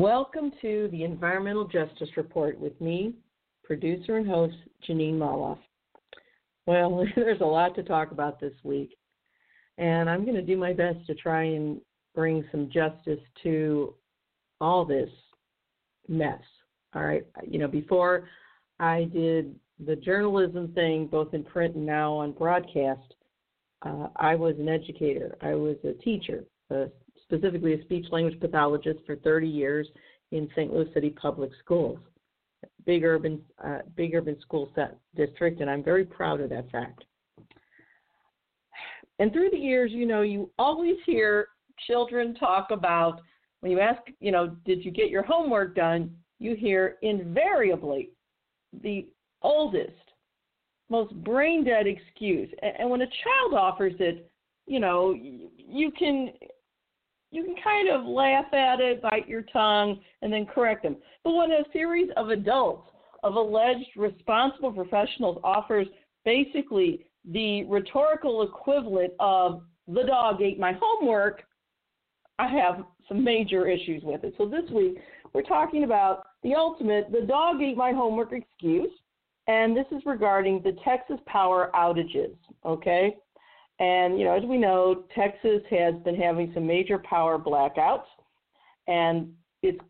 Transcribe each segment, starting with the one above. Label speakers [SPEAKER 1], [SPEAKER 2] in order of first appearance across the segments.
[SPEAKER 1] Welcome to the Environmental Justice Report with me, producer and host Jeanine Molloff. Well, there's a lot to talk about this week, and I'm going to do my best to try and bring some justice to all this mess. All right, you know, before I did the journalism thing, both in print and now on broadcast, uh, I was an educator. I was a teacher, uh, specifically a speech language pathologist for 30 years in St. Louis City Public Schools, big urban, uh, big urban school district, and I'm very proud of that fact. And through the years, you know, you always hear children talk about when you ask, you know, did you get your homework done? You hear invariably the oldest, most brain dead excuse. And when a child offers it, you know, you can you can kind of laugh at it, bite your tongue, and then correct them. But when a series of adults, of alleged responsible professionals, offers basically the rhetorical equivalent of the dog ate my homework, I have some major issues with it. So this week, we're talking about the ultimate the dog ate my homework excuse and this is regarding the Texas power outages. Okay, and you know, as we know, Texas has been having some major power blackouts, and it's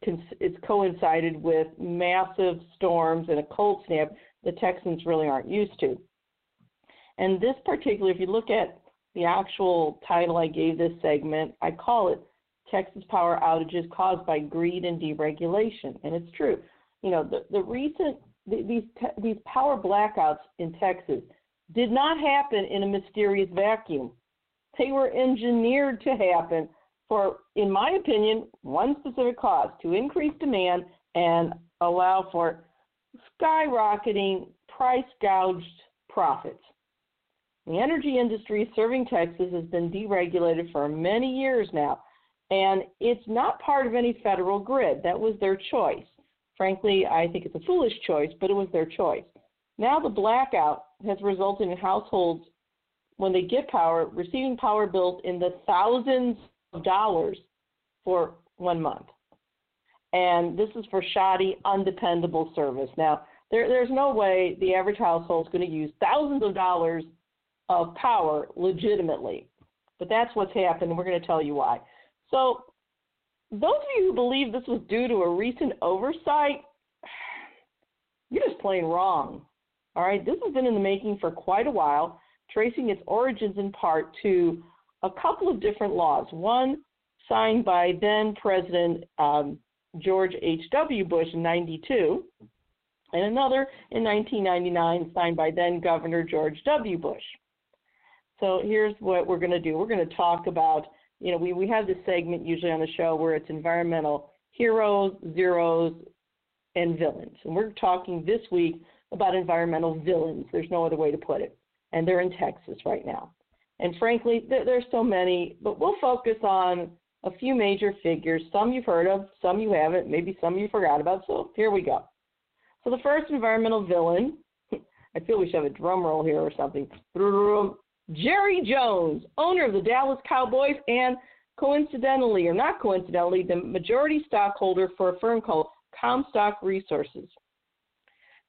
[SPEAKER 1] it's coincided with massive storms and a cold snap the Texans really aren't used to. And this particular, if you look at the actual title I gave this segment, I call it Texas power outages caused by greed and deregulation, and it's true. You know, the the recent these these power blackouts in Texas did not happen in a mysterious vacuum. They were engineered to happen for, in my opinion, one specific cause: to increase demand and allow for skyrocketing price gouged profits. The energy industry serving Texas has been deregulated for many years now, and it's not part of any federal grid. That was their choice. Frankly, I think it's a foolish choice, but it was their choice. Now the blackout has resulted in households, when they get power, receiving power bills in the thousands of dollars for one month. And this is for shoddy, undependable service. Now, there, there's no way the average household is going to use thousands of dollars of power legitimately. But that's what's happened, and we're going to tell you why. So those of you who believe this was due to a recent oversight, you're just plain wrong. All right, this has been in the making for quite a while, tracing its origins in part to a couple of different laws. One signed by then President um, George H.W. Bush in 92, and another in 1999 signed by then Governor George W. Bush. So here's what we're going to do we're going to talk about you know, we, we have this segment usually on the show where it's environmental heroes, zeros, and villains. And we're talking this week about environmental villains. There's no other way to put it. And they're in Texas right now. And frankly, there, there's so many, but we'll focus on a few major figures. Some you've heard of, some you haven't, maybe some you forgot about. So here we go. So the first environmental villain, I feel we should have a drum roll here or something. Jerry Jones, owner of the Dallas Cowboys, and coincidentally, or not coincidentally, the majority stockholder for a firm called Comstock Resources.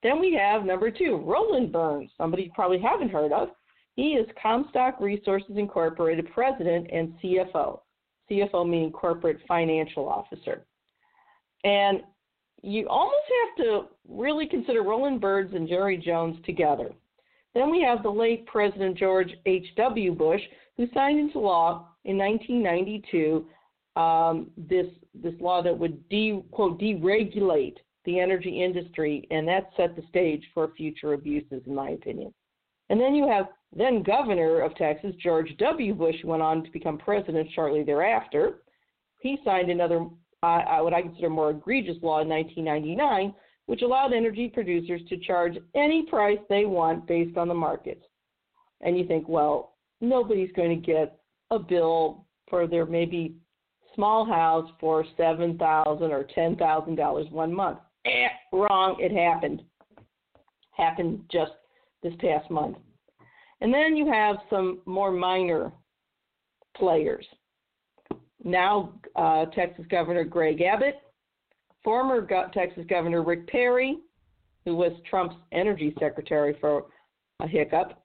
[SPEAKER 1] Then we have number two, Roland Burns, somebody you probably haven't heard of. He is Comstock Resources Incorporated president and CFO. CFO meaning corporate financial officer. And you almost have to really consider Roland Burns and Jerry Jones together. Then we have the late President George H.W. Bush, who signed into law in 1992 um, this this law that would de, quote deregulate the energy industry, and that set the stage for future abuses, in my opinion. And then you have then Governor of Texas George W. Bush, went on to become president shortly thereafter. He signed another, uh, what I consider more egregious law in 1999, which allowed energy producers to charge any price they want based on the market. And you think, well, nobody's going to get a bill for their maybe small house for seven thousand or ten thousand dollars one month. Eh, wrong. It happened. Happened just this past month. And then you have some more minor players. Now, uh, Texas Governor Greg Abbott former Texas Governor Rick Perry, who was Trump's energy secretary for a hiccup,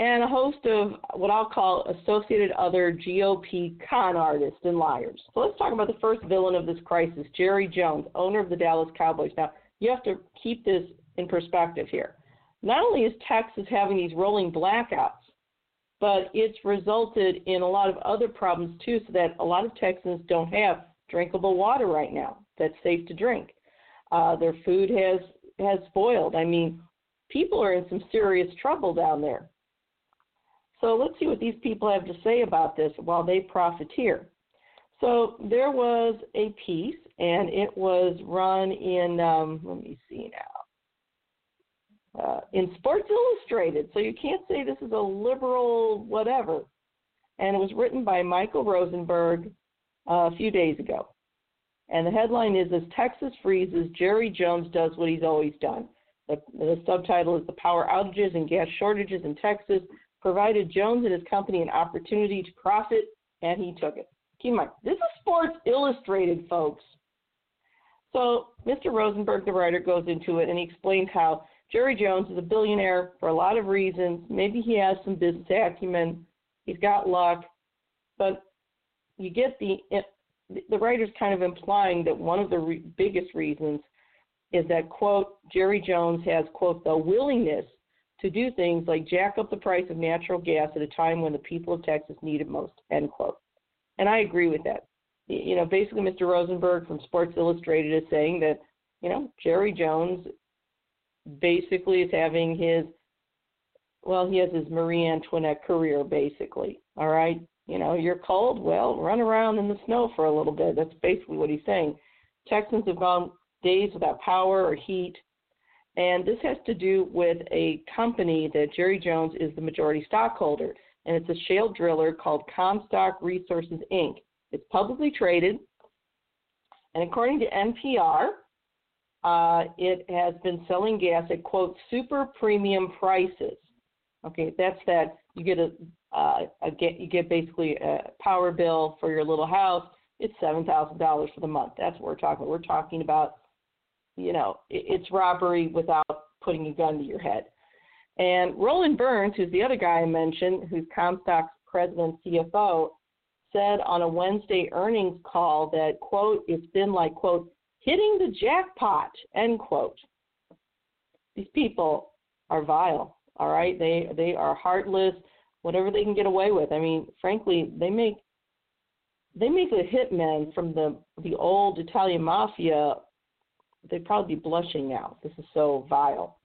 [SPEAKER 1] and a host of what I'll call associated other GOP con artists and liars. So let's talk about the first villain of this crisis, Jerry Jones, owner of the Dallas Cowboys. Now, you have to keep this in perspective here. Not only is Texas having these rolling blackouts, but it's resulted in a lot of other problems too, so that a lot of Texans don't have drinkable water right now that's safe to drink. Uh, their food has has spoiled. I mean, people are in some serious trouble down there. So let's see what these people have to say about this while they profiteer. So there was a piece, and it was run in, um, let me see now, uh, in Sports Illustrated. So you can't say this is a liberal whatever. And it was written by Michael Rosenberg uh, a few days ago. And the headline is As Texas Freezes, Jerry Jones Does What He's Always Done. The, the subtitle is The Power Outages and Gas Shortages in Texas provided Jones and his company an opportunity to profit, and he took it. Keep in mind, this is Sports Illustrated, folks. So Mr. Rosenberg, the writer, goes into it and he explains how Jerry Jones is a billionaire for a lot of reasons. Maybe he has some business acumen, he's got luck, but you get the the writer's kind of implying that one of the re- biggest reasons is that quote Jerry Jones has quote the willingness to do things like jack up the price of natural gas at a time when the people of Texas need it most, end quote. And I agree with that. You know, basically, Mr. Rosenberg from Sports Illustrated is saying that, you know, Jerry Jones basically is having his, well, he has his Marie Antoinette career, basically. All right. You know, you're cold, well, run around in the snow for a little bit. That's basically what he's saying. Texans have gone days without power or heat and this has to do with a company that Jerry Jones is the majority stockholder, and it's a shale driller called Comstock Resources Inc. It's publicly traded, and according to NPR, uh, it has been selling gas at quote super premium prices. Okay, that's that you get a, uh, a get you get basically a power bill for your little house. It's seven thousand dollars for the month. That's what we're talking. We're talking about you know, it's robbery without putting a gun to your head. And Roland Burns, who's the other guy I mentioned, who's Comstock's president CFO, said on a Wednesday earnings call that, quote, it's been like, quote, hitting the jackpot, end quote. These people are vile, all right? They they are heartless, whatever they can get away with. I mean, frankly, they make they make the hitmen from the the old Italian mafia they'd probably be blushing now. This is so vile.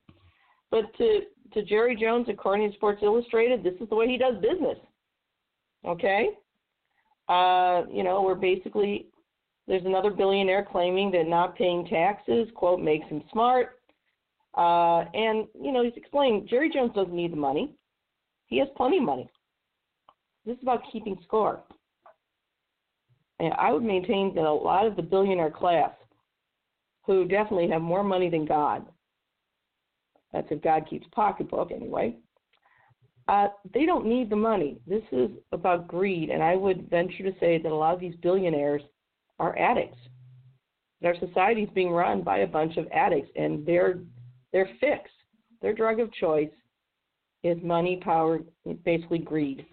[SPEAKER 1] But to to Jerry Jones, according to Sports Illustrated, this is the way he does business. Okay, uh, you know, we're basically there's another billionaire claiming that not paying taxes quote makes him smart. Uh, and you know, he's explaining Jerry Jones doesn't need the money. He has plenty of money. This is about keeping score. And I would maintain that a lot of the billionaire class who definitely have more money than God. That's if God keeps pocketbook, anyway. Uh, they don't need the money. This is about greed, and I would venture to say that a lot of these billionaires are addicts. Our society is being run by a bunch of addicts, and their their fix, their drug of choice, is money, power, basically greed.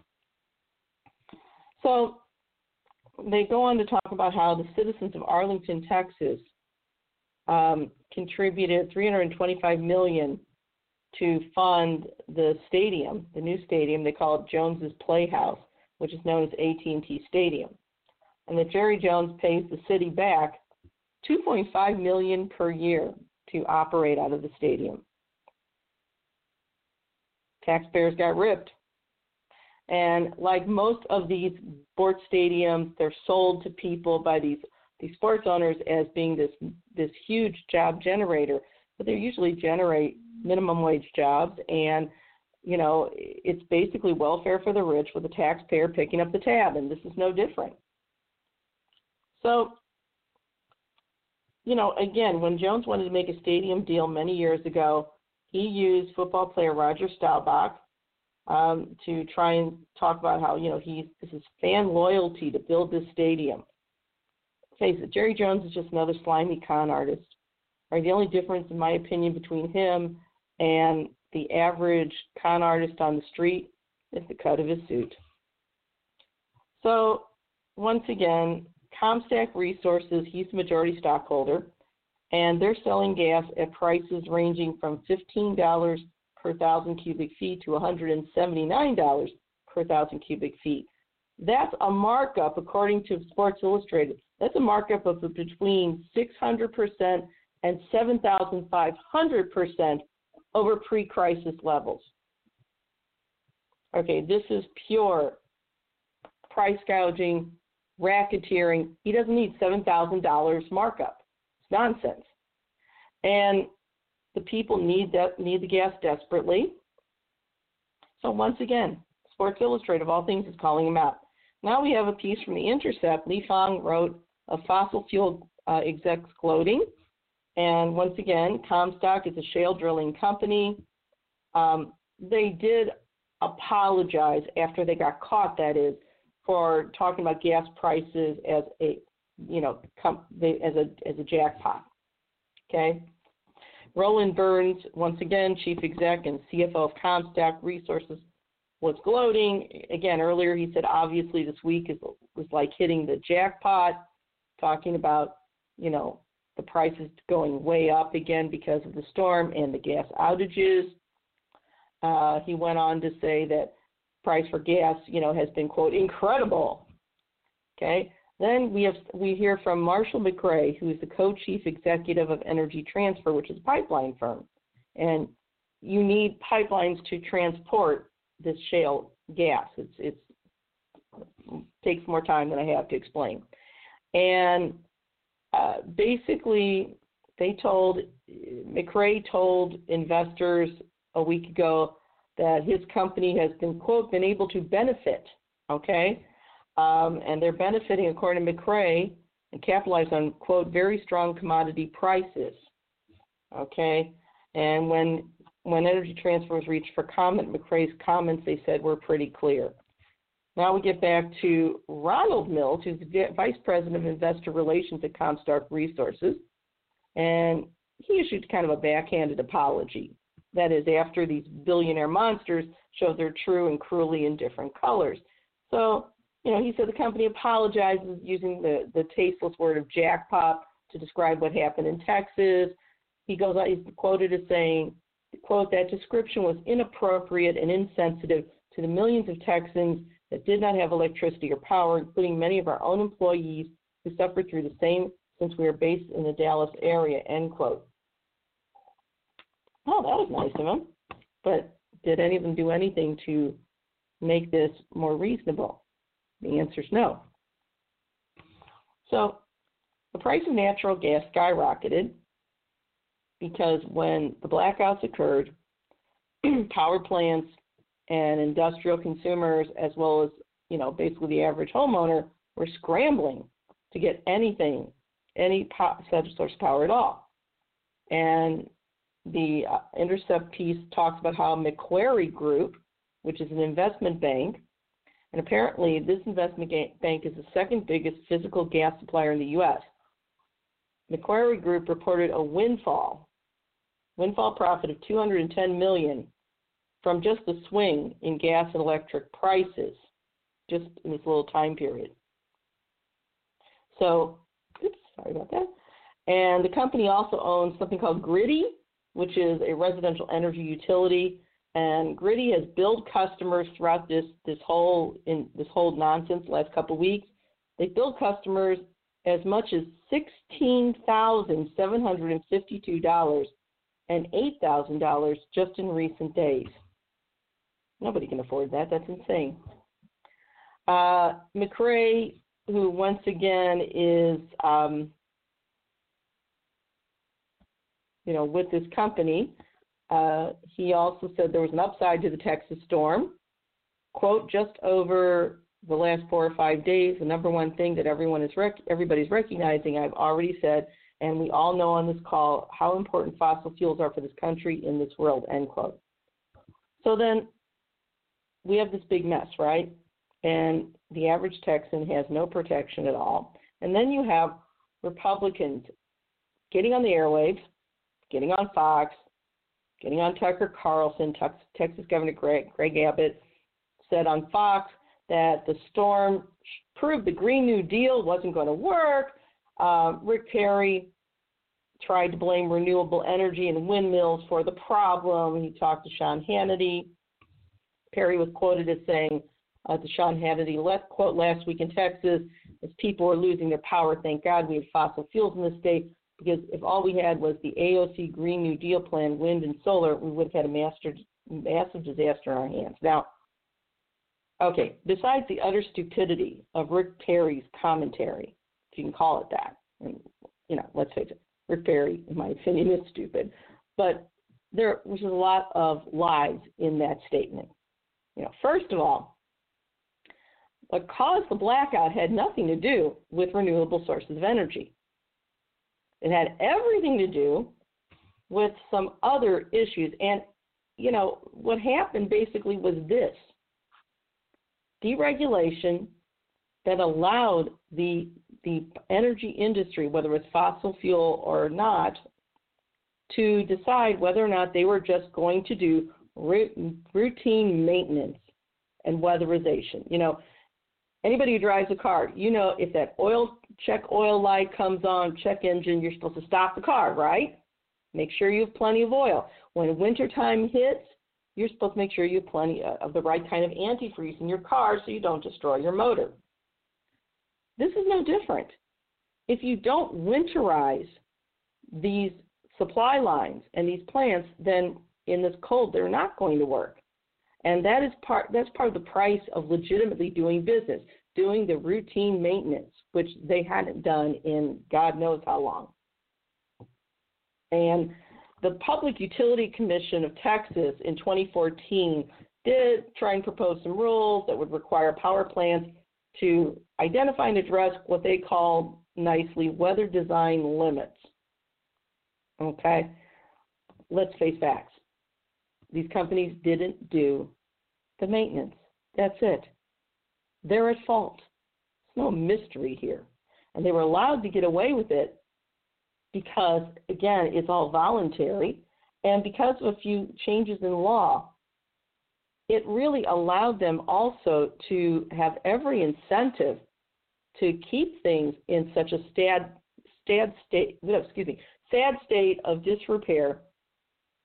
[SPEAKER 1] So they go on to talk about how the citizens of Arlington, Texas, um, contributed 325 million to fund the stadium, the new stadium. They call it Jones's Playhouse, which is known as AT&T Stadium, and that Jerry Jones pays the city back 2.5 million per year to operate out of the stadium. Taxpayers got ripped. And like most of these sports stadiums, they're sold to people by these these sports owners as being this this huge job generator, but they usually generate minimum wage jobs and you know it's basically welfare for the rich with the taxpayer picking up the tab and this is no different. So you know again when jones wanted to make a stadium deal many years ago he used football player roger staubach um, to try and talk about how you know he's this is fan loyalty to build this stadium face it, Jerry Jones is just another slimy con artist. Right? The only difference, in my opinion, between him and the average con artist on the street is the cut of his suit. So, once again, Comstock Resources, he's the majority stockholder, and they're selling gas at prices ranging from $15 per thousand cubic feet to $179 per thousand cubic feet. That's a markup, according to Sports Illustrated. That's a markup of between 600% and 7,500% over pre crisis levels. Okay, this is pure price gouging, racketeering. He doesn't need $7,000 markup. It's nonsense. And the people need that need the gas desperately. So once again, Sports Illustrated, of all things, is calling him out. Now we have a piece from The Intercept. Lee Fang wrote of fossil fuel uh, execs gloating. And once again, Comstock is a shale drilling company. Um, they did apologize after they got caught, that is, for talking about gas prices as a, you know, com- as a as a jackpot. Okay. Roland Burns, once again, chief exec and CFO of Comstock Resources, was gloating. Again, earlier he said obviously this week is was like hitting the jackpot, talking about you know the prices going way up again because of the storm and the gas outages. Uh, he went on to say that price for gas, you know, has been quote incredible. Okay. Then we have we hear from Marshall McCrea, who is the co-chief executive of Energy Transfer, which is a pipeline firm, and you need pipelines to transport this shale gas. It's it's it takes more time than I have to explain, and uh, basically they told McCrea told investors a week ago that his company has been quote been able to benefit, okay, um, and they're benefiting according to McCrea and capitalize on quote very strong commodity prices, okay, and when when Energy Transfer was reached for comment, McCrea's comments they said were pretty clear. Now we get back to Ronald Mills, who's the Vice President of Investor Relations at Comstock Resources, and he issued kind of a backhanded apology. That is, after these billionaire monsters showed their true and cruelly indifferent colors. So, you know, he said the company apologizes using the, the tasteless word of jackpot to describe what happened in Texas. He goes on, he's quoted as saying, quote, that description was inappropriate and insensitive to the millions of Texans that did not have electricity or power, including many of our own employees who suffered through the same since we are based in the Dallas area, end quote. Oh, that was nice of them. But did any of them do anything to make this more reasonable? The answer is no. So the price of natural gas skyrocketed because when the blackouts occurred, power plants and industrial consumers, as well as you know basically the average homeowner, were scrambling to get anything, any source power at all. And the uh, Intercept piece talks about how Macquarie Group, which is an investment bank, and apparently this investment bank is the second biggest physical gas supplier in the U.S. Macquarie Group reported a windfall, windfall profit of 210 million from just the swing in gas and electric prices, just in this little time period. So, oops, sorry about that. And the company also owns something called Griddy, which is a residential energy utility. And Griddy has billed customers throughout this this whole in this whole nonsense last couple of weeks. They billed customers as much as sixteen thousand seven hundred and fifty-two dollars and eight thousand dollars just in recent days. Nobody can afford that. That's insane. Uh, McCrea, who once again is um, you know, with this company. Uh, he also said there was an upside to the Texas storm. Quote, just over the last four or five days, the number one thing that everyone is rec- everybody's recognizing, I've already said, and we all know on this call how important fossil fuels are for this country in this world, end quote. So then we have this big mess, right? And the average Texan has no protection at all. And then you have Republicans getting on the airwaves, getting on Fox, getting on Tucker Carlson, Texas Governor Greg, Greg Abbott said on Fox that the storm proved the Green New Deal wasn't going to work. Uh, Rick Perry tried to blame renewable energy and windmills for the problem. He talked to Sean Hannity. Perry was quoted as saying uh, to Sean Hannity, let, quote, last week in Texas, as people are losing their power, thank God we have fossil fuels in the state, because if all we had was the AOC Green New Deal plan, wind and solar, we would have had a master, massive disaster on our hands. Now, okay, besides the utter stupidity of Rick Perry's commentary, if you can call it that, and, you know, let's face it, Rick Perry, in my opinion, is stupid, but there was a lot of lies in that statement. You know, first of all, what caused the blackout had nothing to do with renewable sources of energy. It had everything to do with some other issues. And, you know, what happened basically was this deregulation that allowed the the energy industry, whether it's fossil fuel or not, to decide whether or not they were just going to do routine maintenance and weatherization. You know, anybody who drives a car, you know if that oil check oil light comes on, check engine, you're supposed to stop the car, right? Make sure you have plenty of oil. When wintertime hits, you're supposed to make sure you have plenty of the right kind of antifreeze in your car so you don't destroy your motor. This is no different. If you don't winterize these supply lines and these plants, then in this cold they're not going to work. And that is part that's part of the price of legitimately doing business, doing the routine maintenance, which they hadn't done in God knows how long. And the Public Utility Commission of Texas in 2014 did try and propose some rules that would require power plants to identify and address what they call nicely weather design limits. Okay? Let's face facts. These companies didn't do the maintenance. That's it. They're at fault. There's no mystery here. And they were allowed to get away with it because, again, it's all voluntary. And because of a few changes in law, it really allowed them also to have every incentive to keep things in such a sad, sad state, excuse me, sad state of disrepair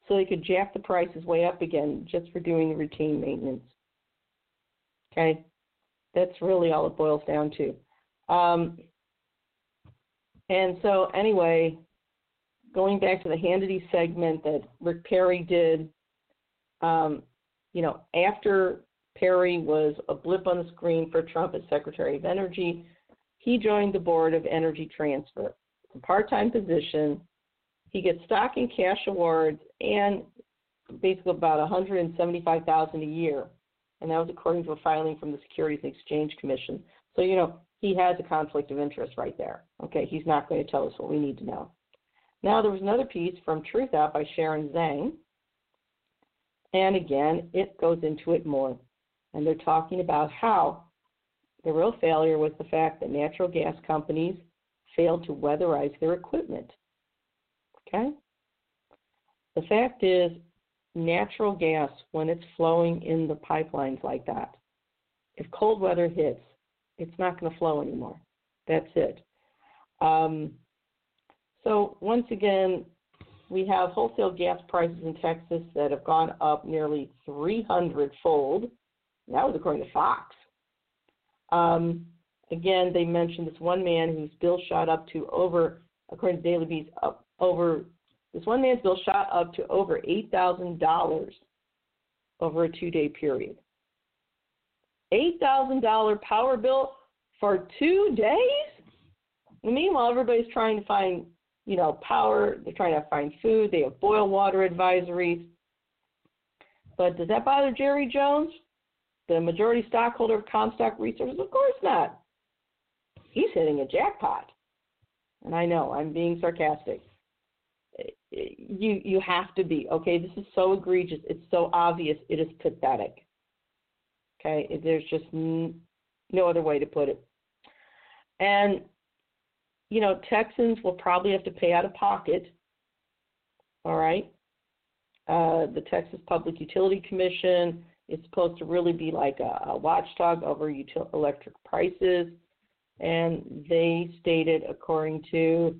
[SPEAKER 1] so they could jack the prices way up again just for doing the routine maintenance. Okay? That's really all it boils down to. Um, and so, anyway, going back to the Hannity segment that Rick Perry did, um, you know, after Perry was a blip on the screen for Trump as Secretary of Energy, he joined the board of Energy Transfer. A part time position. He gets stock and cash awards and basically about 175,000 a year, and that was according to a filing from the Securities and Exchange Commission. So you know he has a conflict of interest right there. Okay, he's not going to tell us what we need to know. Now there was another piece from Truthout by Sharon Zhang, and again it goes into it more, and they're talking about how the real failure was the fact that natural gas companies failed to weatherize their equipment. Okay? The fact is, natural gas, when it's flowing in the pipelines like that, if cold weather hits, it's not going to flow anymore. That's it. Um, so, once again, we have wholesale gas prices in Texas that have gone up nearly 300 fold. That was according to Fox. Um, again, they mentioned this one man whose bill shot up to over, according to Daily Beast, up over this one man's bill shot up to over eight thousand dollars over a two-day period. Eight thousand dollar power bill for two days. Meanwhile, everybody's trying to find, you know, power. They're trying to find food. They have boil water advisories. But does that bother Jerry Jones, the majority stockholder of Comstock Resources? Of course not. He's hitting a jackpot. And I know I'm being sarcastic you you have to be okay this is so egregious it's so obvious it is pathetic okay there's just no other way to put it and you know, Texans will probably have to pay out of pocket. All right. Uh, the Texas Public Utility Commission is supposed to really be like a, a watchdog over util- electric prices. And they stated, according to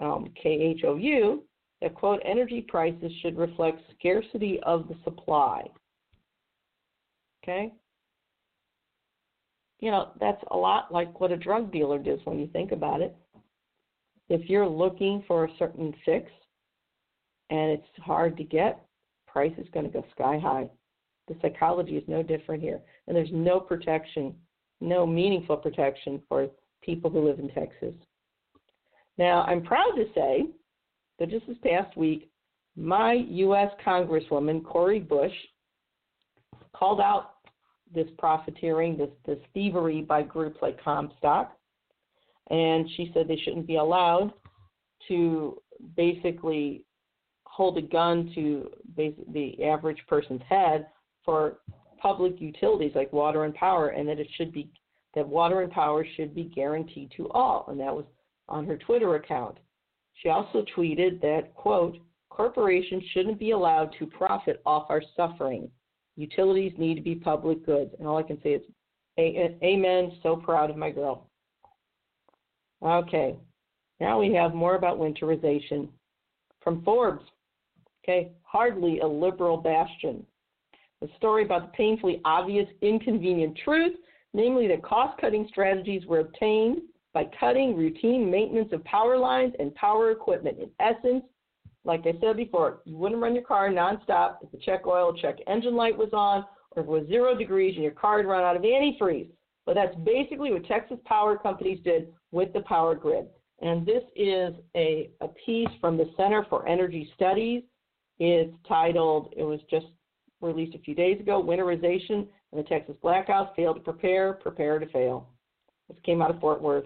[SPEAKER 1] um, KHOU, that, quote, energy prices should reflect scarcity of the supply. Okay? You know, that's a lot like what a drug dealer does when you think about it. If you're looking for a certain fix and it's hard to get, price is going to go sky high. The psychology is no different here. And there's no protection, no meaningful protection for people who live in Texas. Now, I'm proud to say that just this past week, my U.S. Congresswoman, Cori Bush, called out this profiteering, this, this thievery by groups like Comstock, and she said they shouldn't be allowed to basically hold a gun to the average person's head for public utilities like water and power, and that it should be that water and power should be guaranteed to all, and that was on her Twitter account. She also tweeted that, quote, corporations shouldn't be allowed to profit off our suffering. Utilities need to be public goods. And all I can say is, Amen. So proud of my girl. Okay, now we have more about winterization from Forbes. Okay, hardly a liberal bastion. The story about the painfully obvious, inconvenient truth, namely that cost cutting strategies were obtained by cutting routine maintenance of power lines and power equipment. In essence, like I said before, you wouldn't run your car nonstop if the check oil, check engine light was on, or if it was zero degrees and your car had run out of antifreeze. But that's basically what Texas power companies did with the power grid. And this is a, a piece from the Center for Energy Studies. It's titled, it was just released a few days ago, Winterization and the Texas Blackouts Failed to Prepare, Prepare to Fail. This came out of Fort Worth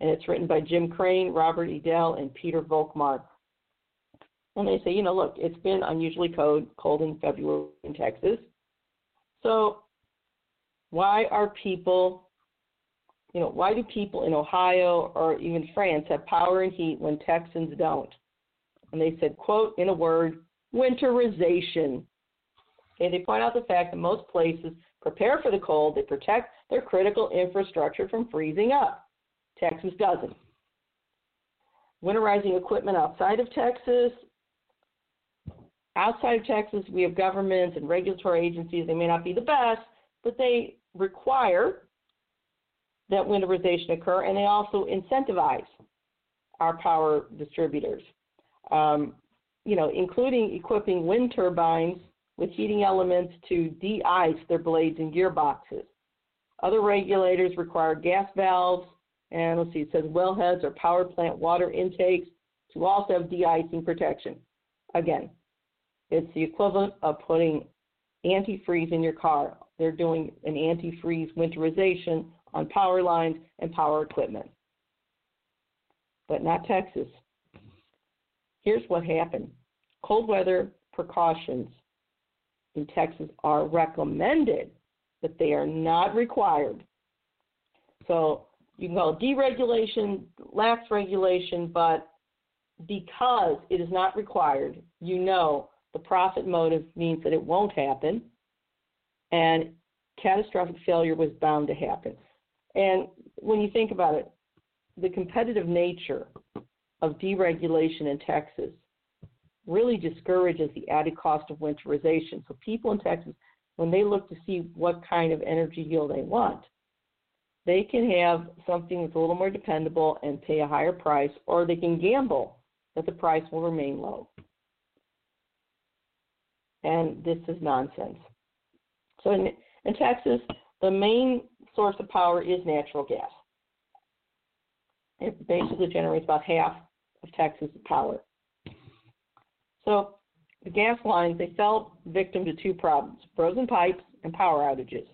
[SPEAKER 1] and it's written by Jim Krane, Robert Edel, and Peter Volkmar. And they say, you know, look, it's been unusually cold, cold in February in Texas. So why are people, you know, why do people in Ohio or even France have power and heat when Texans don't? And they said, quote, in a word, winterization. Okay, they point out the fact that most places prepare for the cold, they protect their critical infrastructure from freezing up. Texas doesn't. Winterizing equipment outside of Texas. Outside of Texas, we have governments and regulatory agencies. They may not be the best, but they require that winterization occur, and they also incentivize our power distributors. Um, you know, including equipping wind turbines with heating elements to de-ice their blades and gearboxes. Other regulators require gas valves and let's see, it says wellheads or power plant water intakes to also have de-icing protection. Again, it's the equivalent of putting antifreeze in your car. They're doing an antifreeze winterization on power lines and power equipment. But not Texas. Here's what happened. Cold weather precautions in Texas are recommended, but they are not required. So you can call it deregulation, lax regulation, but because it is not required, you know the profit motive means that it won't happen, and catastrophic failure was bound to happen. And when you think about it, the competitive nature of deregulation in Texas really discourages the added cost of winterization. So people in Texas, when they look to see what kind of energy yield they want, they can have something that's a little more dependable and pay a higher price, or they can gamble that the price will remain low. And this is nonsense. So in, in Texas, the main source of power is natural gas. It basically generates about half of Texas' power. So the gas lines, they fell victim to two problems frozen pipes and power outages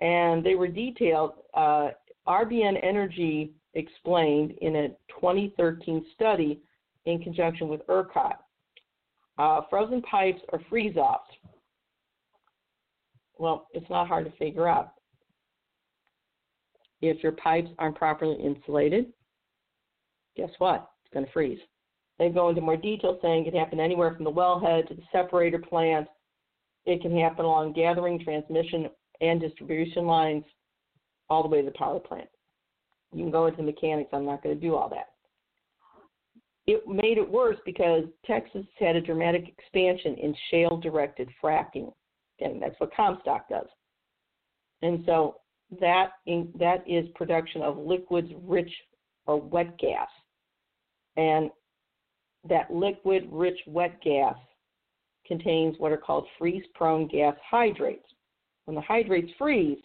[SPEAKER 1] and they were detailed. Uh, RBN Energy explained in a 2013 study in conjunction with ERCOT. Uh, frozen pipes are freeze offs. Well, it's not hard to figure out. If your pipes aren't properly insulated, guess what? It's going to freeze. They go into more detail saying it can happen anywhere from the wellhead to the separator plant. It can happen along gathering, transmission, and distribution lines, all the way to the power plant. You can go into mechanics. I'm not going to do all that. It made it worse because Texas had a dramatic expansion in shale directed fracking. And that's what Comstock does. And so that in, that is production of liquids rich or wet gas. And that liquid rich wet gas contains what are called freeze prone gas hydrates. When the hydrates freeze,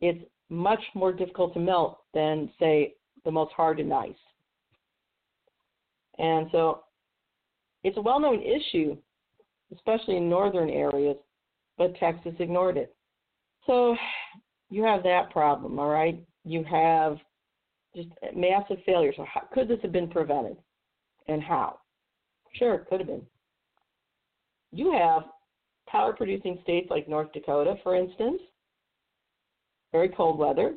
[SPEAKER 1] it's much more difficult to melt than, say, the most hardened ice. And so it's a well known issue, especially in northern areas, but Texas ignored it. So you have that problem, all right? You have just massive failure. So, how, could this have been prevented and how? Sure, it could have been. You have power producing states like North Dakota, for instance, very cold weather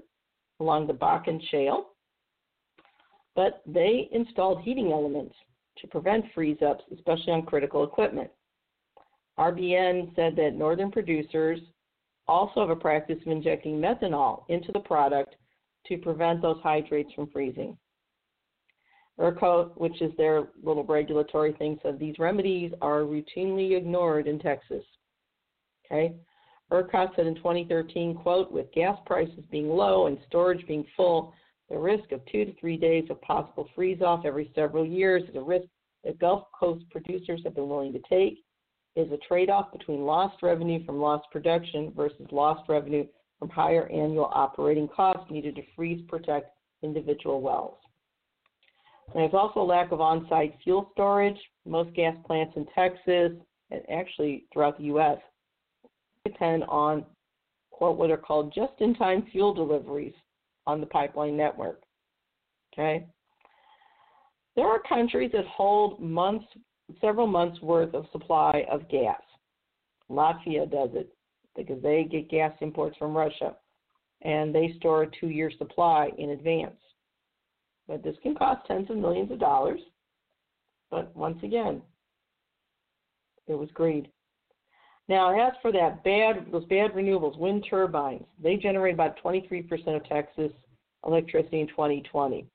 [SPEAKER 1] along the Bakken Shale, but they installed heating elements to prevent freeze ups, especially on critical equipment. RBN said that northern producers also have a practice of injecting methanol into the product to prevent those hydrates from freezing. ERCOT, which is their little regulatory thing, said these remedies are routinely ignored in Texas. Okay? ERCOT said in 2013, quote, with gas prices being low and storage being full, the risk of two to three days of possible freeze off every several years is a risk that Gulf Coast producers have been willing to take. Is a trade off between lost revenue from lost production versus lost revenue from higher annual operating costs needed to freeze protect individual wells. And there's also a lack of on site fuel storage. Most gas plants in Texas, and actually throughout the U.S., depend on quote, what are called just in time fuel deliveries on the pipeline network. Okay? There are countries that hold months, several months worth of supply of gas. Latvia does it because they get gas imports from Russia and they store a two year supply in advance. But this can cost tens of millions of dollars. But once again, it was greed. Now, as for that bad, those bad renewables, wind turbines, they generate about 23% of Texas electricity in 2020.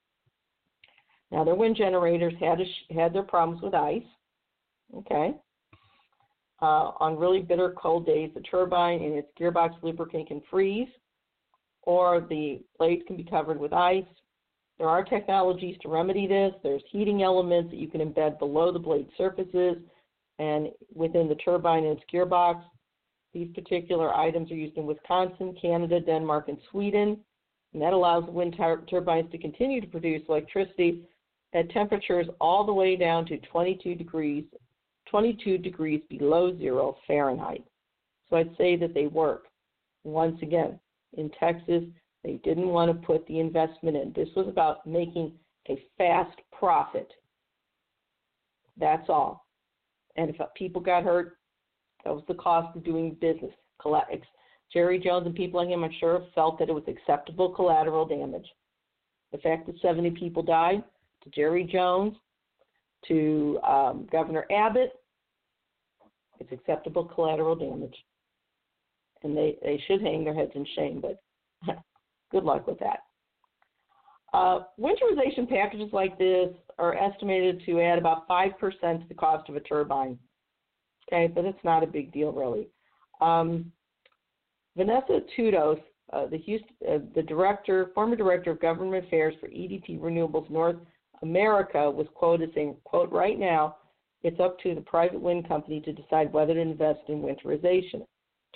[SPEAKER 1] Now, their wind generators had had their problems with ice. Okay. Uh, on really bitter cold days, the turbine and its gearbox lubricant can freeze, or the blades can be covered with ice. There are technologies to remedy this. There's heating elements that you can embed below the blade surfaces and within the turbine and its gearbox. These particular items are used in Wisconsin, Canada, Denmark, and Sweden, and that allows wind turbines to continue to produce electricity at temperatures all the way down to 22 degrees, 22 degrees below zero Fahrenheit. So I'd say that they work. Once again, in Texas, they didn't want to put the investment in. This was about making a fast profit. That's all. And if people got hurt, that was the cost of doing business. Jerry Jones and people like him, I'm sure, felt that it was acceptable collateral damage. The fact that 70 people died, to Jerry Jones, to um, Governor Abbott, it's acceptable collateral damage. And they, they should hang their heads in shame, but good luck with that. Uh, winterization packages like this are estimated to add about 5% to the cost of a turbine. Okay, but it's not a big deal really. Um, Vanessa Tudos, uh, the, Houston, uh, the director, former director of government affairs for EDP Renewables North America, was quoted saying, "quote Right now, it's up to the private wind company to decide whether to invest in winterization.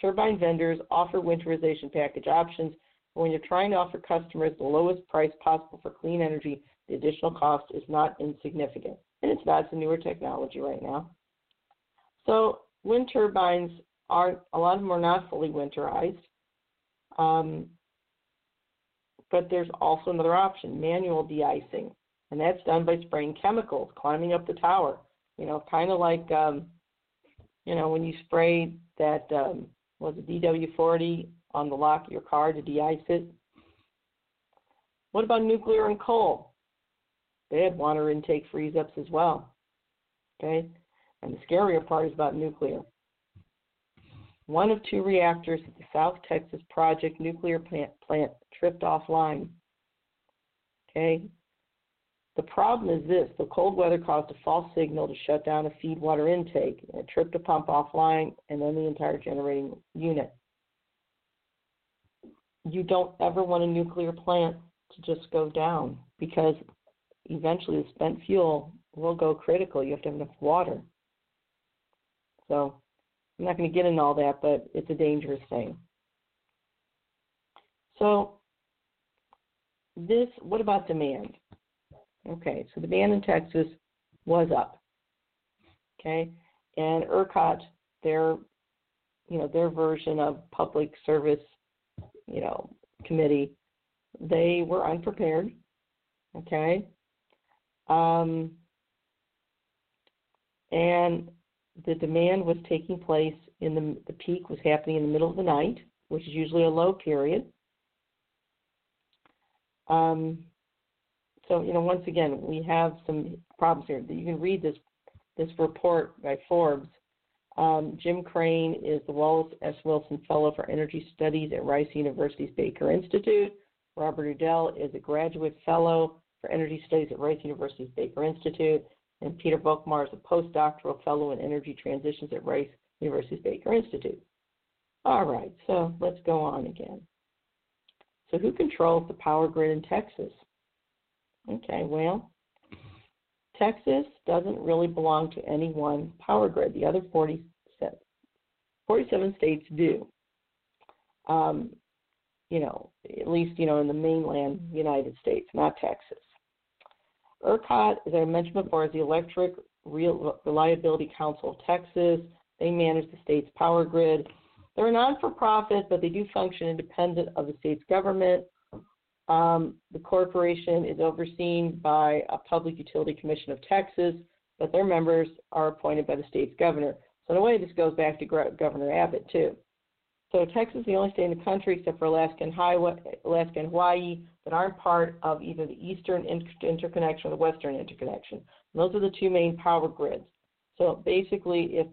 [SPEAKER 1] Turbine vendors offer winterization package options when you're trying to offer customers the lowest price possible for clean energy, the additional cost is not insignificant. And it's not, it's a newer technology right now. So wind turbines are, a lot of them are not fully winterized. Um, but there's also another option, manual de-icing. And that's done by spraying chemicals, climbing up the tower. You know, kind of like, um, you know, when you spray that, um, was it DW40 on the lock of your car to de-ice it. What about nuclear and coal? they had water intake freeze ups as well. Okay? And the scarier part is about nuclear. One of two reactors at the South Texas Project nuclear plant, plant tripped offline. Okay? The problem is this the cold weather caused a false signal to shut down a feed water intake. It tripped a pump offline and then the entire generating unit. You don't ever want a nuclear plant to just go down because eventually the spent fuel will go critical. You have to have enough water. So I'm not going to get into all that, but it's a dangerous thing. So this, what about demand? Okay, so the demand in Texas was up. Okay, and ERCOT, their, you know, their version of public service, you know, committee, they were unprepared. Okay, um, and the demand was taking place in the the peak was happening in the middle of the night, which is usually a low period. Um, so you know, once again, we have some problems here. You can read this this report by Forbes. Um, Jim Krane is the Wallace S. Wilson Fellow for Energy Studies at Rice University's Baker Institute. Robert Udell is a graduate fellow for Energy Studies at Rice University's Baker Institute. And Peter Volkmar is a postdoctoral fellow in energy transitions at Rice University's Baker Institute. All right, so let's go on again. So, who controls the power grid in Texas? Okay, well, Texas doesn't really belong to any one power grid. The other 47, 47 states do. Um, you know, at least, you know, in the mainland United States, not Texas. ERCOT, as I mentioned before, is the Electric Reliability Council of Texas. They manage the state's power grid. They're a non for profit, but they do function independent of the state's government. Um, the corporation is overseen by a Public Utility Commission of Texas, but their members are appointed by the state's governor. So, in a way, this goes back to Governor Abbott, too. So, Texas is the only state in the country, except for Alaska and, Alaska and Hawaii, that aren't part of either the Eastern interconnection or the Western interconnection. And those are the two main power grids. So, basically, if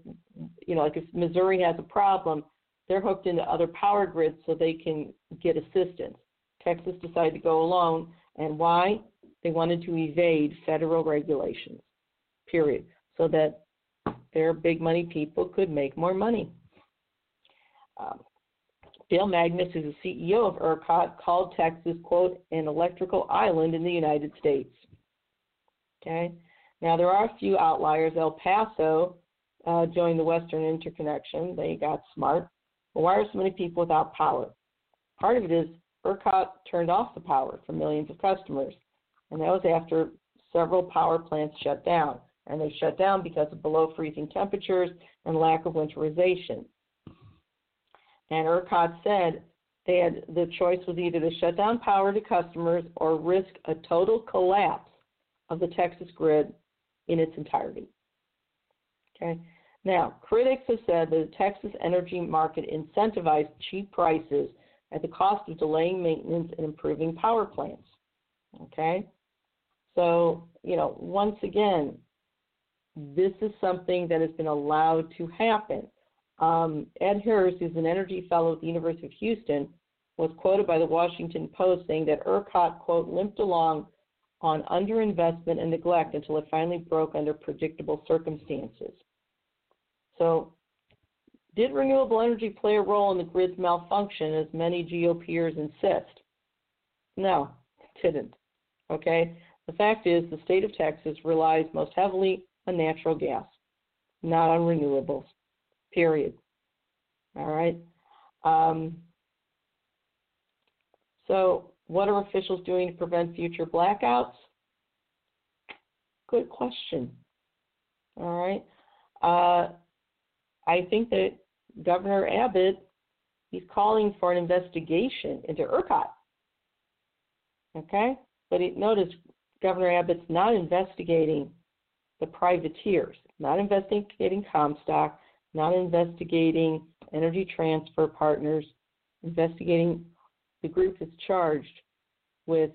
[SPEAKER 1] you know, like if Missouri has a problem, they're hooked into other power grids so they can get assistance. Texas decided to go alone. And why? They wanted to evade federal regulations, period, so that their big money people could make more money. Um, Magness, who's the CEO of ERCOT, called Texas, quote, an electrical island in the United States. Okay? Now, there are a few outliers. El Paso uh, joined the Western Interconnection. They got smart. But why are so many people without power? Part of it is ERCOT turned off the power for millions of customers, and that was after several power plants shut down. And they shut down because of below freezing temperatures and lack of winterization. And ERCOT said they had the choice was either to shut down power to customers or risk a total collapse of the Texas grid in its entirety. Okay. Now, critics have said that the Texas energy market incentivized cheap prices at the cost of delaying maintenance and improving power plants. Okay? So, you know, once again, this is something that has been allowed to happen. Um, Ed Hirs, who's an energy fellow at the University of Houston, was quoted by the Washington Post saying that ERCOT, quote, limped along on underinvestment and neglect until it finally broke under predictable circumstances. So did renewable energy play a role in the grid's malfunction, as many GOPers insist? No, it didn't. Okay? The fact is, the state of Texas relies most heavily on natural gas, not on renewables, period. All right? Um, so, what are officials doing to prevent future blackouts? Good question. All right. Uh, I think that Governor Abbott, he's calling for an investigation into ERCOT. Okay? But he, notice Governor Abbott's not investigating the privateers, not investigating Comstock, not investigating Energy Transfer Partners, investigating the group that's charged with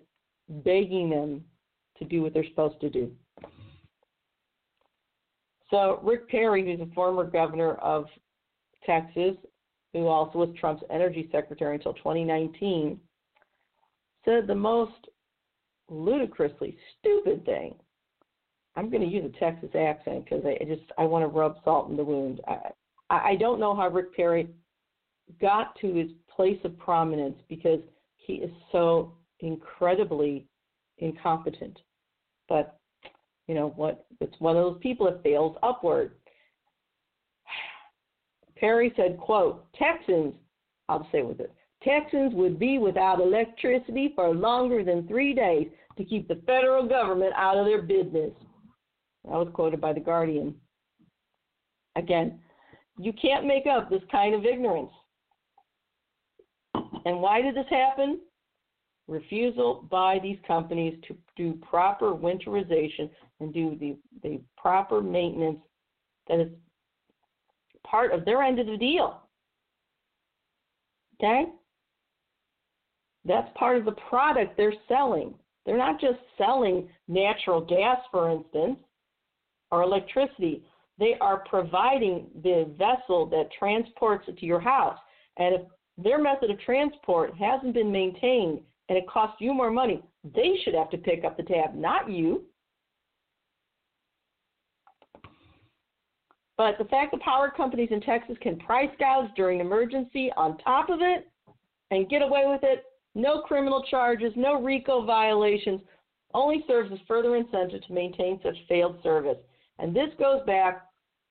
[SPEAKER 1] begging them to do what they're supposed to do. So Rick Perry, who's a former governor of Texas, who also was Trump's energy secretary until 2019, said the most ludicrously stupid thing. I'm going to use a Texas accent because I just I want to rub salt in the wound. I, I don't know how Rick Perry got to his place of prominence because he is so incredibly incompetent. But you know what? It's one of those people that fails upward. Perry said, "quote Texans, I'll say with it. Texans would be without electricity for longer than three days to keep the federal government out of their business." That was quoted by the Guardian. Again, you can't make up this kind of ignorance. And why did this happen? Refusal by these companies to do proper winterization and do the, the proper maintenance that is part of their end of the deal. Okay? That's part of the product they're selling. They're not just selling natural gas, for instance, or electricity. They are providing the vessel that transports it to your house. And if their method of transport hasn't been maintained and it costs you more money, they should have to pick up the tab, not you. But the fact that power companies in Texas can price gouge during emergency on top of it and get away with it, no criminal charges, no RICO violations, only serves as further incentive to maintain such failed service. And this goes back,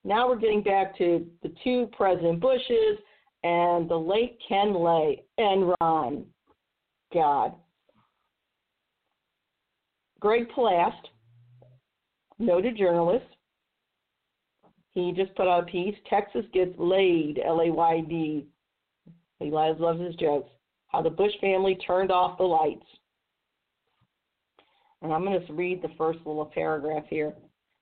[SPEAKER 1] now we're getting back to the two President Bushes and the late Ken Lay, Enron. God. Greg Palast, noted journalist, he just put out a piece. Texas gets laid, L A Y D. He loves, his jokes. How the Bush family turned off the lights. And I'm going to read the first little paragraph here.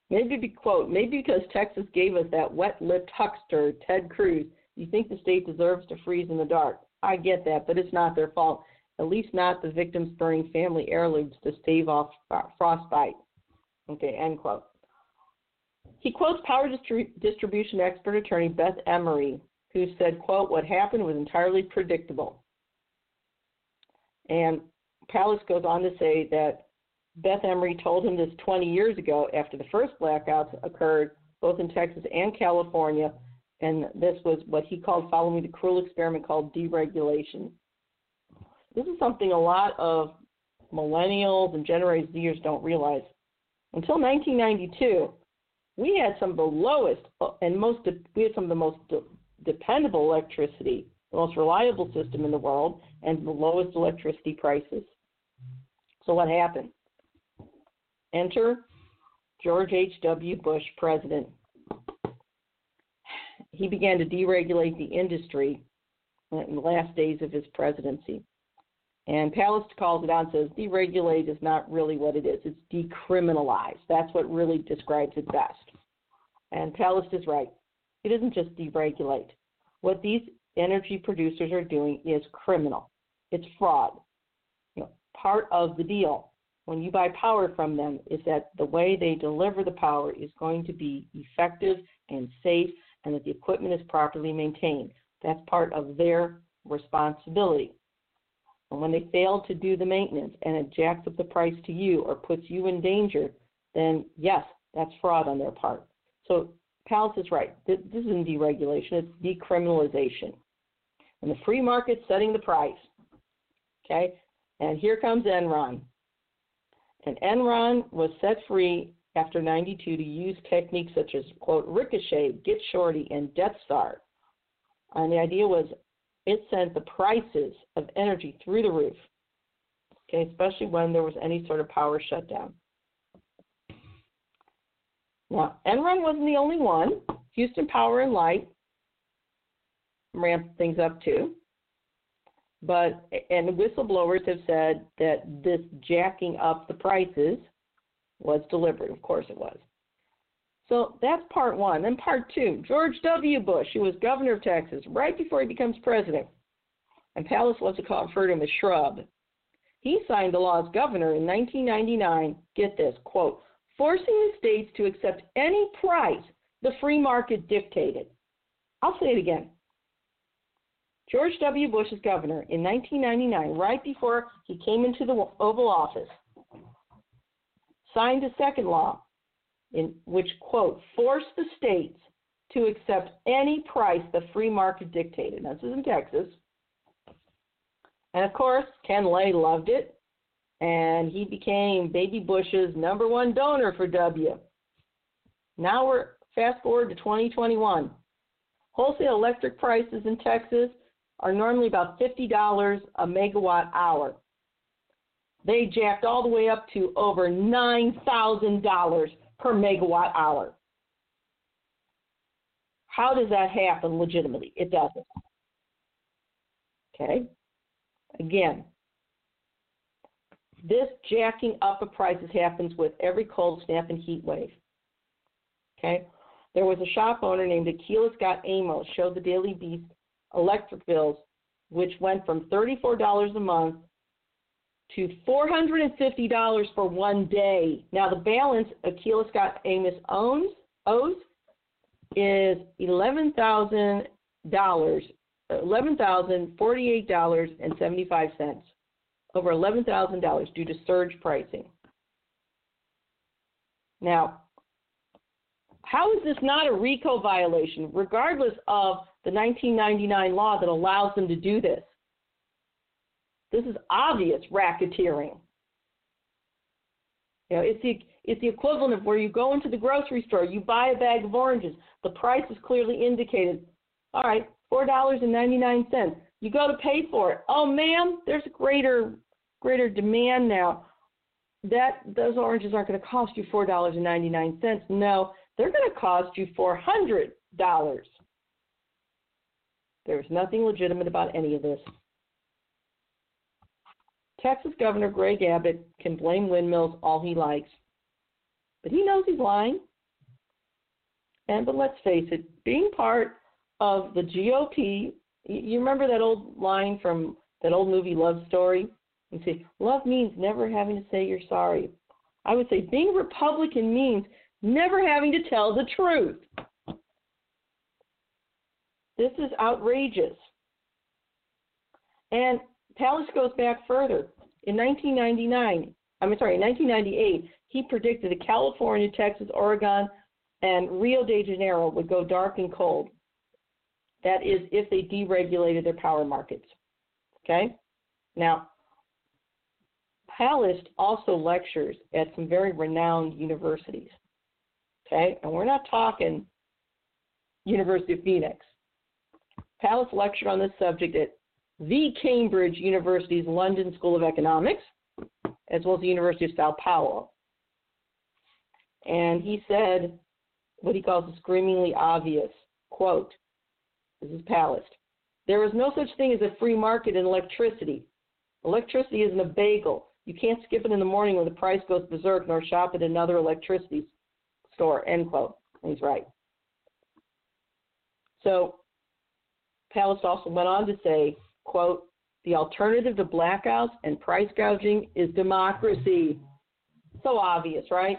[SPEAKER 1] Maybe be quote, maybe because Texas gave us that wet-lipped huckster, Ted Cruz, you think the state deserves to freeze in the dark. I get that, but it's not their fault. At least not the victims burning family heirlooms to stave off frostbite. Okay, end quote. He quotes power distri- distribution expert attorney Beth Emery, who said, quote, what happened was entirely predictable. And Palast goes on to say that Beth Emery told him this 20 years ago after the first blackouts occurred both in Texas and California. And this was what he called following the cruel experiment called deregulation. This is something a lot of millennials and Generation Zers don't realize. Until 1992, we had some of the lowest uh, and most we had some of the most de- dependable electricity, the most reliable system in the world, and the lowest electricity prices. So what happened? Enter George H.W. Bush, president. He began to deregulate the industry in the last days of his presidency. And Palast calls it out and says deregulate is not really what it is. It's decriminalize. That's what really describes it best. And Palast is right. It isn't just deregulate. What these energy producers are doing is criminal. It's fraud. You know, part of the deal when you buy power from them is that the way they deliver the power is going to be effective and safe and that the equipment is properly maintained. That's part of their responsibility. And when they fail to do the maintenance and it jacks up the price to you or puts you in danger, then yes, that's fraud on their part. So Palast is right. This isn't deregulation, it's decriminalization. And the free market setting the price. Okay? And here comes Enron. And Enron was set free after 92 to use techniques such as, quote, ricochet, get shorty, and Death Star. And the idea was it sent the prices of energy through the roof, okay, especially when there was any sort of power shutdown. Now, Enron wasn't the only one. Houston Power and Light ramped things up too. But and whistleblowers have said that this jacking up the prices was deliberate. Of course it was. So that's part one. Then part two, George W. Bush, who was governor of Texas right before he becomes president, and Palast wants to call refer to him as Shrub. He signed the law as governor in 1999. Get this quote, forcing the states to accept any price the free market dictated. I'll say it again. George W. Bush as governor in 1999, right before he came into the Oval Office, signed a second law in which, quote, forced the states to accept any price the free market dictated. Now, this is in Texas. And of course, Ken Lay loved it, and he became Baby Bush's number one donor for W. Now we're fast forward to 2021. Wholesale electric prices in Texas are normally about $50 a megawatt hour. They jacked all the way up to over $9,000 per megawatt hour. How does that happen legitimately? It doesn't. Okay? Again, this jacking up of prices happens with every cold snap and heat wave. Okay? There was a shop owner named Aquila Scott Amos showed the Daily Beast electric bills, which went from $34 a month to $450 for one day. Now the balance Aquila Scott Amos owns owes is eleven thousand dollars, eleven thousand forty-eight dollars and seventy-five cents, over eleven thousand dollars due to surge pricing. Now, how is this not a RICO violation, regardless of the 1999 law that allows them to do this? This is obvious racketeering. You know, it's the it's the equivalent of where you go into the grocery store, you buy a bag of oranges, the price is clearly indicated. All right, four dollars and ninety nine cents. You go to pay for it. Oh, ma'am, there's greater greater demand now. That those oranges aren't going to cost you four dollars and ninety nine cents. No, they're going to cost you four hundred dollars. There's nothing legitimate about any of this. Texas Governor Greg Abbott can blame windmills all he likes, but he knows he's lying. And but let's face it, being part of the GOP, you remember that old line from that old movie Love Story? You say, love means never having to say you're sorry. I would say being Republican means never having to tell the truth. This is outrageous. And Palast goes back further. In 1999, I'm sorry, in 1998, he predicted that California, Texas, Oregon, and Rio de Janeiro would go dark and cold. That is, if they deregulated their power markets. Okay? Now, Palast also lectures at some very renowned universities. Okay? And we're not talking University of Phoenix. Palast lectured on this subject at the Cambridge University's London School of Economics, as well as the University of Sao Paulo. And he said what he calls the screamingly obvious quote, this is Palast. There is no such thing as a free market in electricity. Electricity isn't a bagel. You can't skip it in the morning when the price goes berserk nor shop at another electricity store, end quote. And he's right. So Palast also went on to say, quote, the alternative to blackouts and price gouging is democracy. So obvious, right?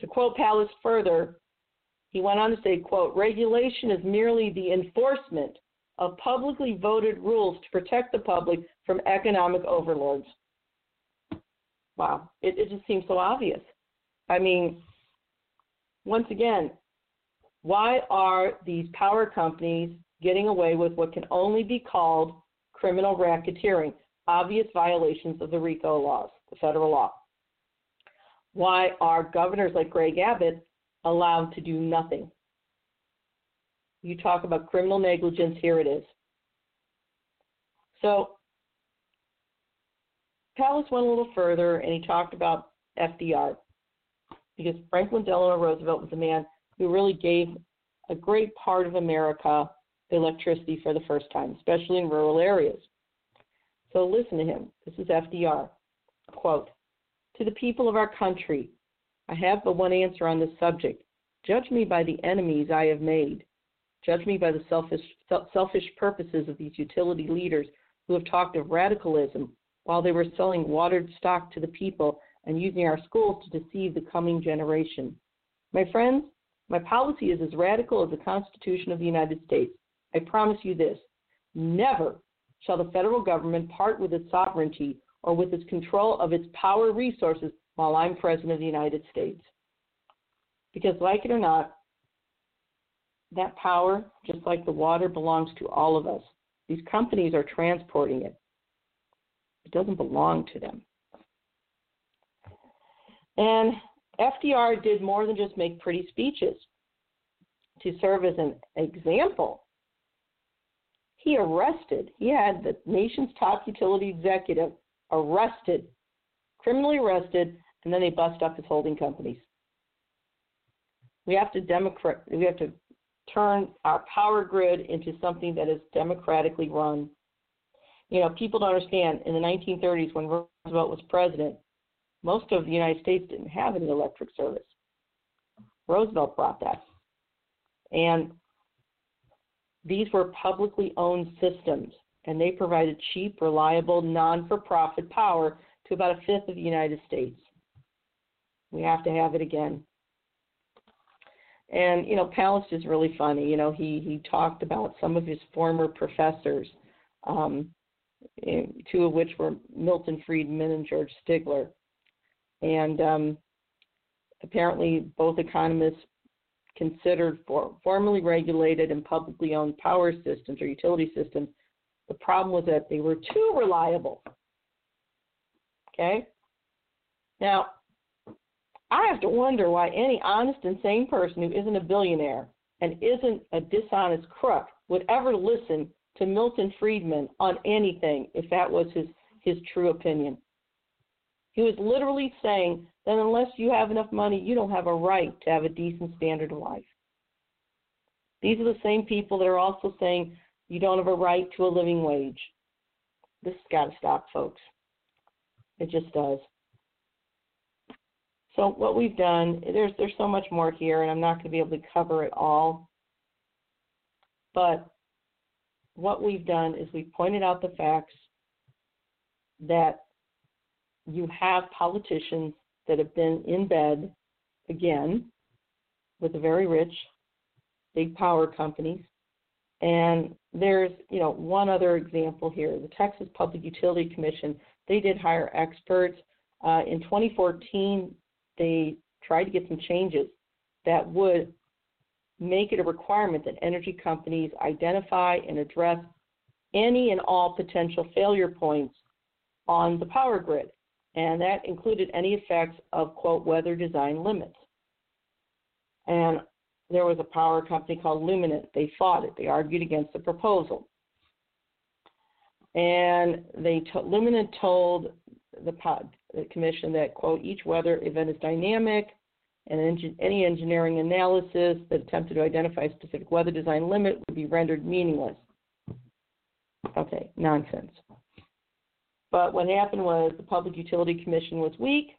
[SPEAKER 1] To quote Palast further, he went on to say, quote, regulation is merely the enforcement of publicly voted rules to protect the public from economic overlords. Wow, it, it just seems so obvious. I mean, once again, why are these power companies getting away with what can only be called criminal racketeering, obvious violations of the RICO laws, the federal law? Why are governors like Greg Abbott allowed to do nothing? You talk about criminal negligence, here it is. So, Palast went a little further and he talked about FDR because Franklin Delano Roosevelt was a man who really gave a great part of America electricity for the first time, especially in rural areas. So listen to him. This is FDR. Quote To the people of our country, I have but one answer on this subject. Judge me by the enemies I have made. Judge me by the selfish, selfish purposes of these utility leaders who have talked of radicalism while they were selling watered stock to the people and using our schools to deceive the coming generation. My friends, my policy is as radical as the Constitution of the United States. I promise you this never shall the federal government part with its sovereignty or with its control of its power resources while I'm President of the United States. Because, like it or not, that power, just like the water, belongs to all of us. These companies are transporting it, it doesn't belong to them. And FDR did more than just make pretty speeches to serve as an example. He arrested, he had the nation's top utility executive arrested, criminally arrested, and then they bust up his holding companies. We have to democrat we have to turn our power grid into something that is democratically run. You know, people don't understand in the 1930s when Roosevelt was president, most of the United States didn't have any electric service. Roosevelt brought that. And these were publicly owned systems, and they provided cheap, reliable, non for profit power to about a fifth of the United States. We have to have it again. And you know, Palast is really funny. You know, he he talked about some of his former professors, um, two of which were Milton Friedman and George Stigler, and um, apparently both economists considered for formally regulated and publicly owned power systems or utility systems. The problem was that they were too reliable. Okay. Now, I have to wonder why any honest and sane person who isn't a billionaire and isn't a dishonest crook would ever listen to Milton Friedman on anything if that was his, his true opinion. He was literally saying that unless you have enough money, you don't have a right to have a decent standard of life. These are the same people that are also saying you don't have a right to a living wage. This has got to stop, folks. It just does. So what we've done, there's there's so much more here, and I'm not going to be able to cover it all. But what we've done is we've pointed out the facts that you have politicians that have been in bed again with the very rich, big power companies. And there's, you know, one other example here. The Texas Public Utility Commission, they did hire experts. Uh, in 2014, they tried to get some changes that would make it a requirement that energy companies identify and address any and all potential failure points on the power grid. And that included any effects of, quote, weather design limits. And there was a power company called Luminant. They fought it, they argued against the proposal. And they t- Luminant told the, the commission that, quote, each weather event is dynamic, and any engineering analysis that attempted to identify a specific weather design limit would be rendered meaningless. Okay, nonsense. But what happened was the Public Utility Commission was weak.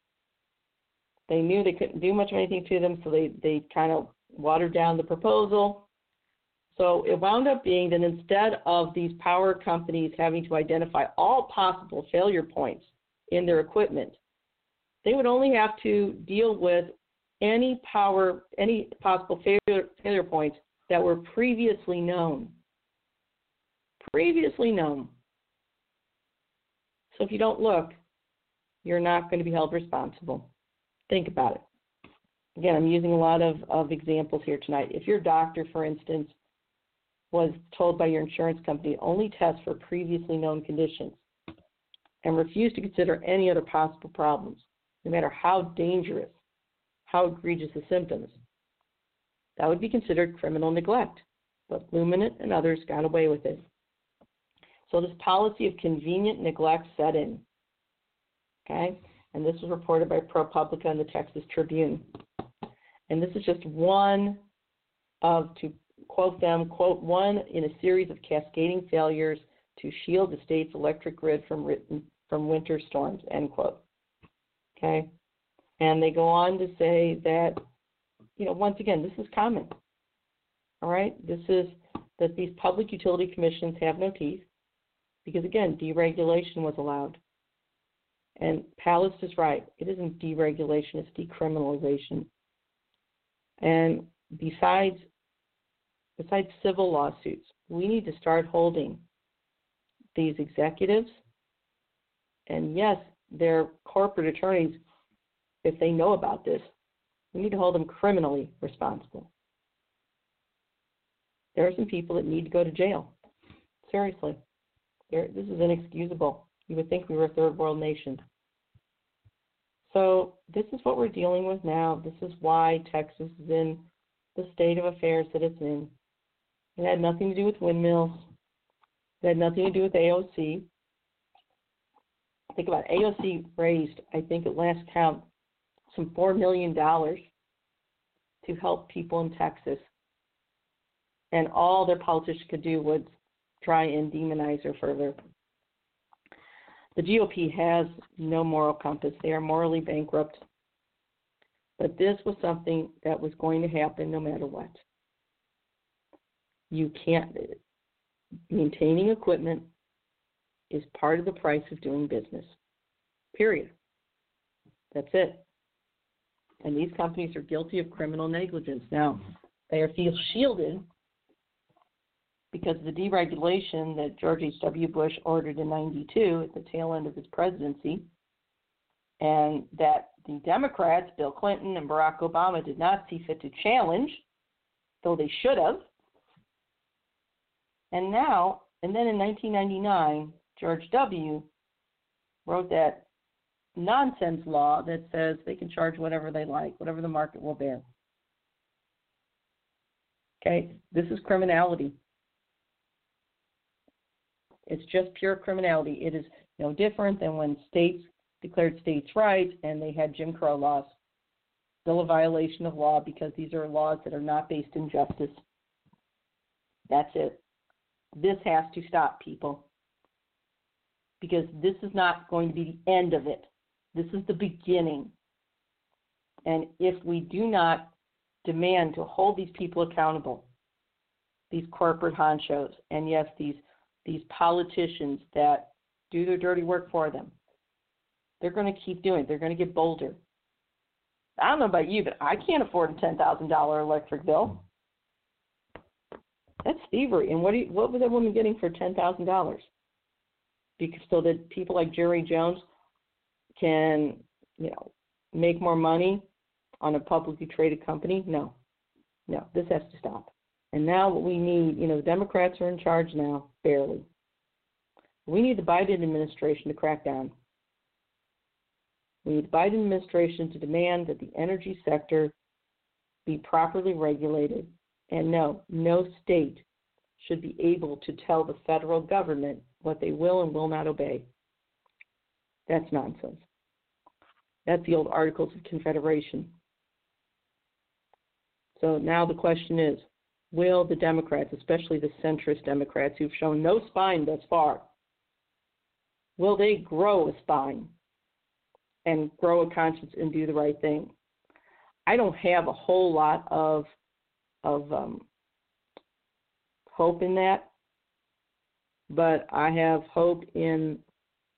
[SPEAKER 1] They knew they couldn't do much of anything to them, so they, they kind of watered down the proposal. So it wound up being that instead of these power companies having to identify all possible failure points in their equipment. They would only have to deal with any power, any possible failure, failure points that were previously known. Previously known. So if you don't look, you're not going to be held responsible. Think about it. Again, I'm using a lot of, of examples here tonight. If your doctor, for instance, was told by your insurance company only test for previously known conditions, and refused to consider any other possible problems, no matter how dangerous, how egregious the symptoms. That would be considered criminal neglect, but Luminant and others got away with it. So this policy of convenient neglect set in. Okay? And this was reported by ProPublica and the Texas Tribune. And this is just one of, to quote them, quote, one in a series of cascading failures to shield the state's electric grid from written, from winter storms, end quote. Okay? And they go on to say that, you know, once again, this is common. All right? This is that these public utility commissions have no teeth because, again, deregulation was allowed. And Palast is right. It isn't deregulation, it's decriminalization. And besides besides civil lawsuits, we need to start holding these executives and yes, their corporate attorneys, if they know about this, we need to hold them criminally responsible. There are some people that need to go to jail. Seriously. This is inexcusable. You would think we were a third world nation. So, this is what we're dealing with now. This is why Texas is in the state of affairs that it's in. It had nothing to do with windmills, it had nothing to do with AOC. Think about it. AOC raised, I think at last count, some $4 million to help people in Texas. And all their politicians could do was try and demonize her further. The GOP has no moral compass. They are morally bankrupt. But this was something that was going to happen no matter what. You can't, maintaining equipment is part of the price of doing business. Period. That's it. And these companies are guilty of criminal negligence. Now, they are feel shielded because the deregulation that George H.W. Bush ordered in 92 at the tail end of his presidency, and that the Democrats, Bill Clinton and Barack Obama, did not see fit to challenge, though they should have. And now, and then in 1999, George W. wrote that nonsense law that says they can charge whatever they like, whatever the market will bear. Okay, this is criminality. It's just pure criminality. It is no different than when states declared states' rights and they had Jim Crow laws. Still a violation of law because these are laws that are not based in justice. That's it. This has to stop, people. Because this is not going to be the end of it. This is the beginning. And if we do not demand to hold these people accountable, these corporate honchos, and yes, these these politicians that do their dirty work for them. They're going to keep doing it. They're going to get bolder. I don't know about you, but I can't afford a ten thousand dollar electric bill. That's thievery. And what do you, what was that woman getting for ten thousand dollars? Because so that people like Jerry Jones can, you know, make more money on a publicly traded company? No, no, this has to stop. And now what we need, you know, the Democrats are in charge now, barely. We need the Biden administration to crack down. We need the Biden administration to demand that the energy sector be properly regulated. And no, no state should be able to tell the federal government what they will and will not obey. That's nonsense. That's the old Articles of Confederation. So now the question is will the Democrats, especially the centrist Democrats who've shown no spine thus far, will they grow a spine and grow a conscience and do the right thing? I don't have a whole lot of of um, hope in that, but I have hope in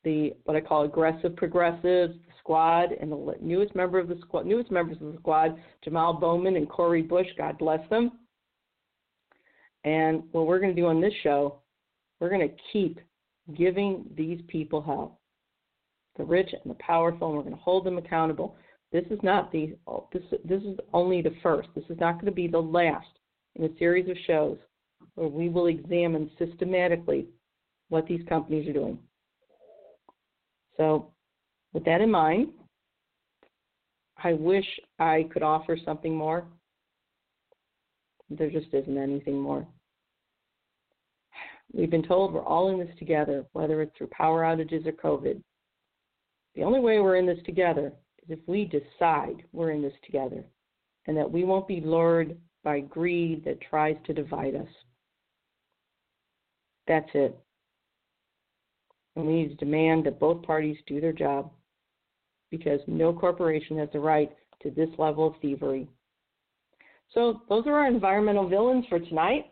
[SPEAKER 1] the what I call aggressive progressives, the squad, and the newest member of the squad, newest members of the squad, Jamal Bowman and Cori Bush. God bless them and what we're going to do on this show, we're going to keep giving these people help, the rich and the powerful, and we're going to hold them accountable. This is not the this this is only the first. This is not going to be the last in a series of shows where we will examine systematically what these companies are doing. So, with that in mind, I wish I could offer something more. There just isn't anything more. We've been told we're all in this together, whether it's through power outages or COVID. The only way we're in this together is if we decide we're in this together and that we won't be lured by greed that tries to divide us. That's it. And we need to demand that both parties do their job because no corporation has the right to this level of thievery. So, those are our environmental villains for tonight.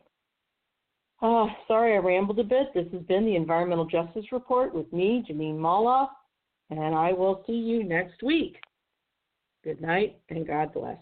[SPEAKER 1] Oh, sorry I rambled a bit. This has been the Environmental Justice Report with me, Jeanine Molloff, and I will see you next week. Good night and God bless.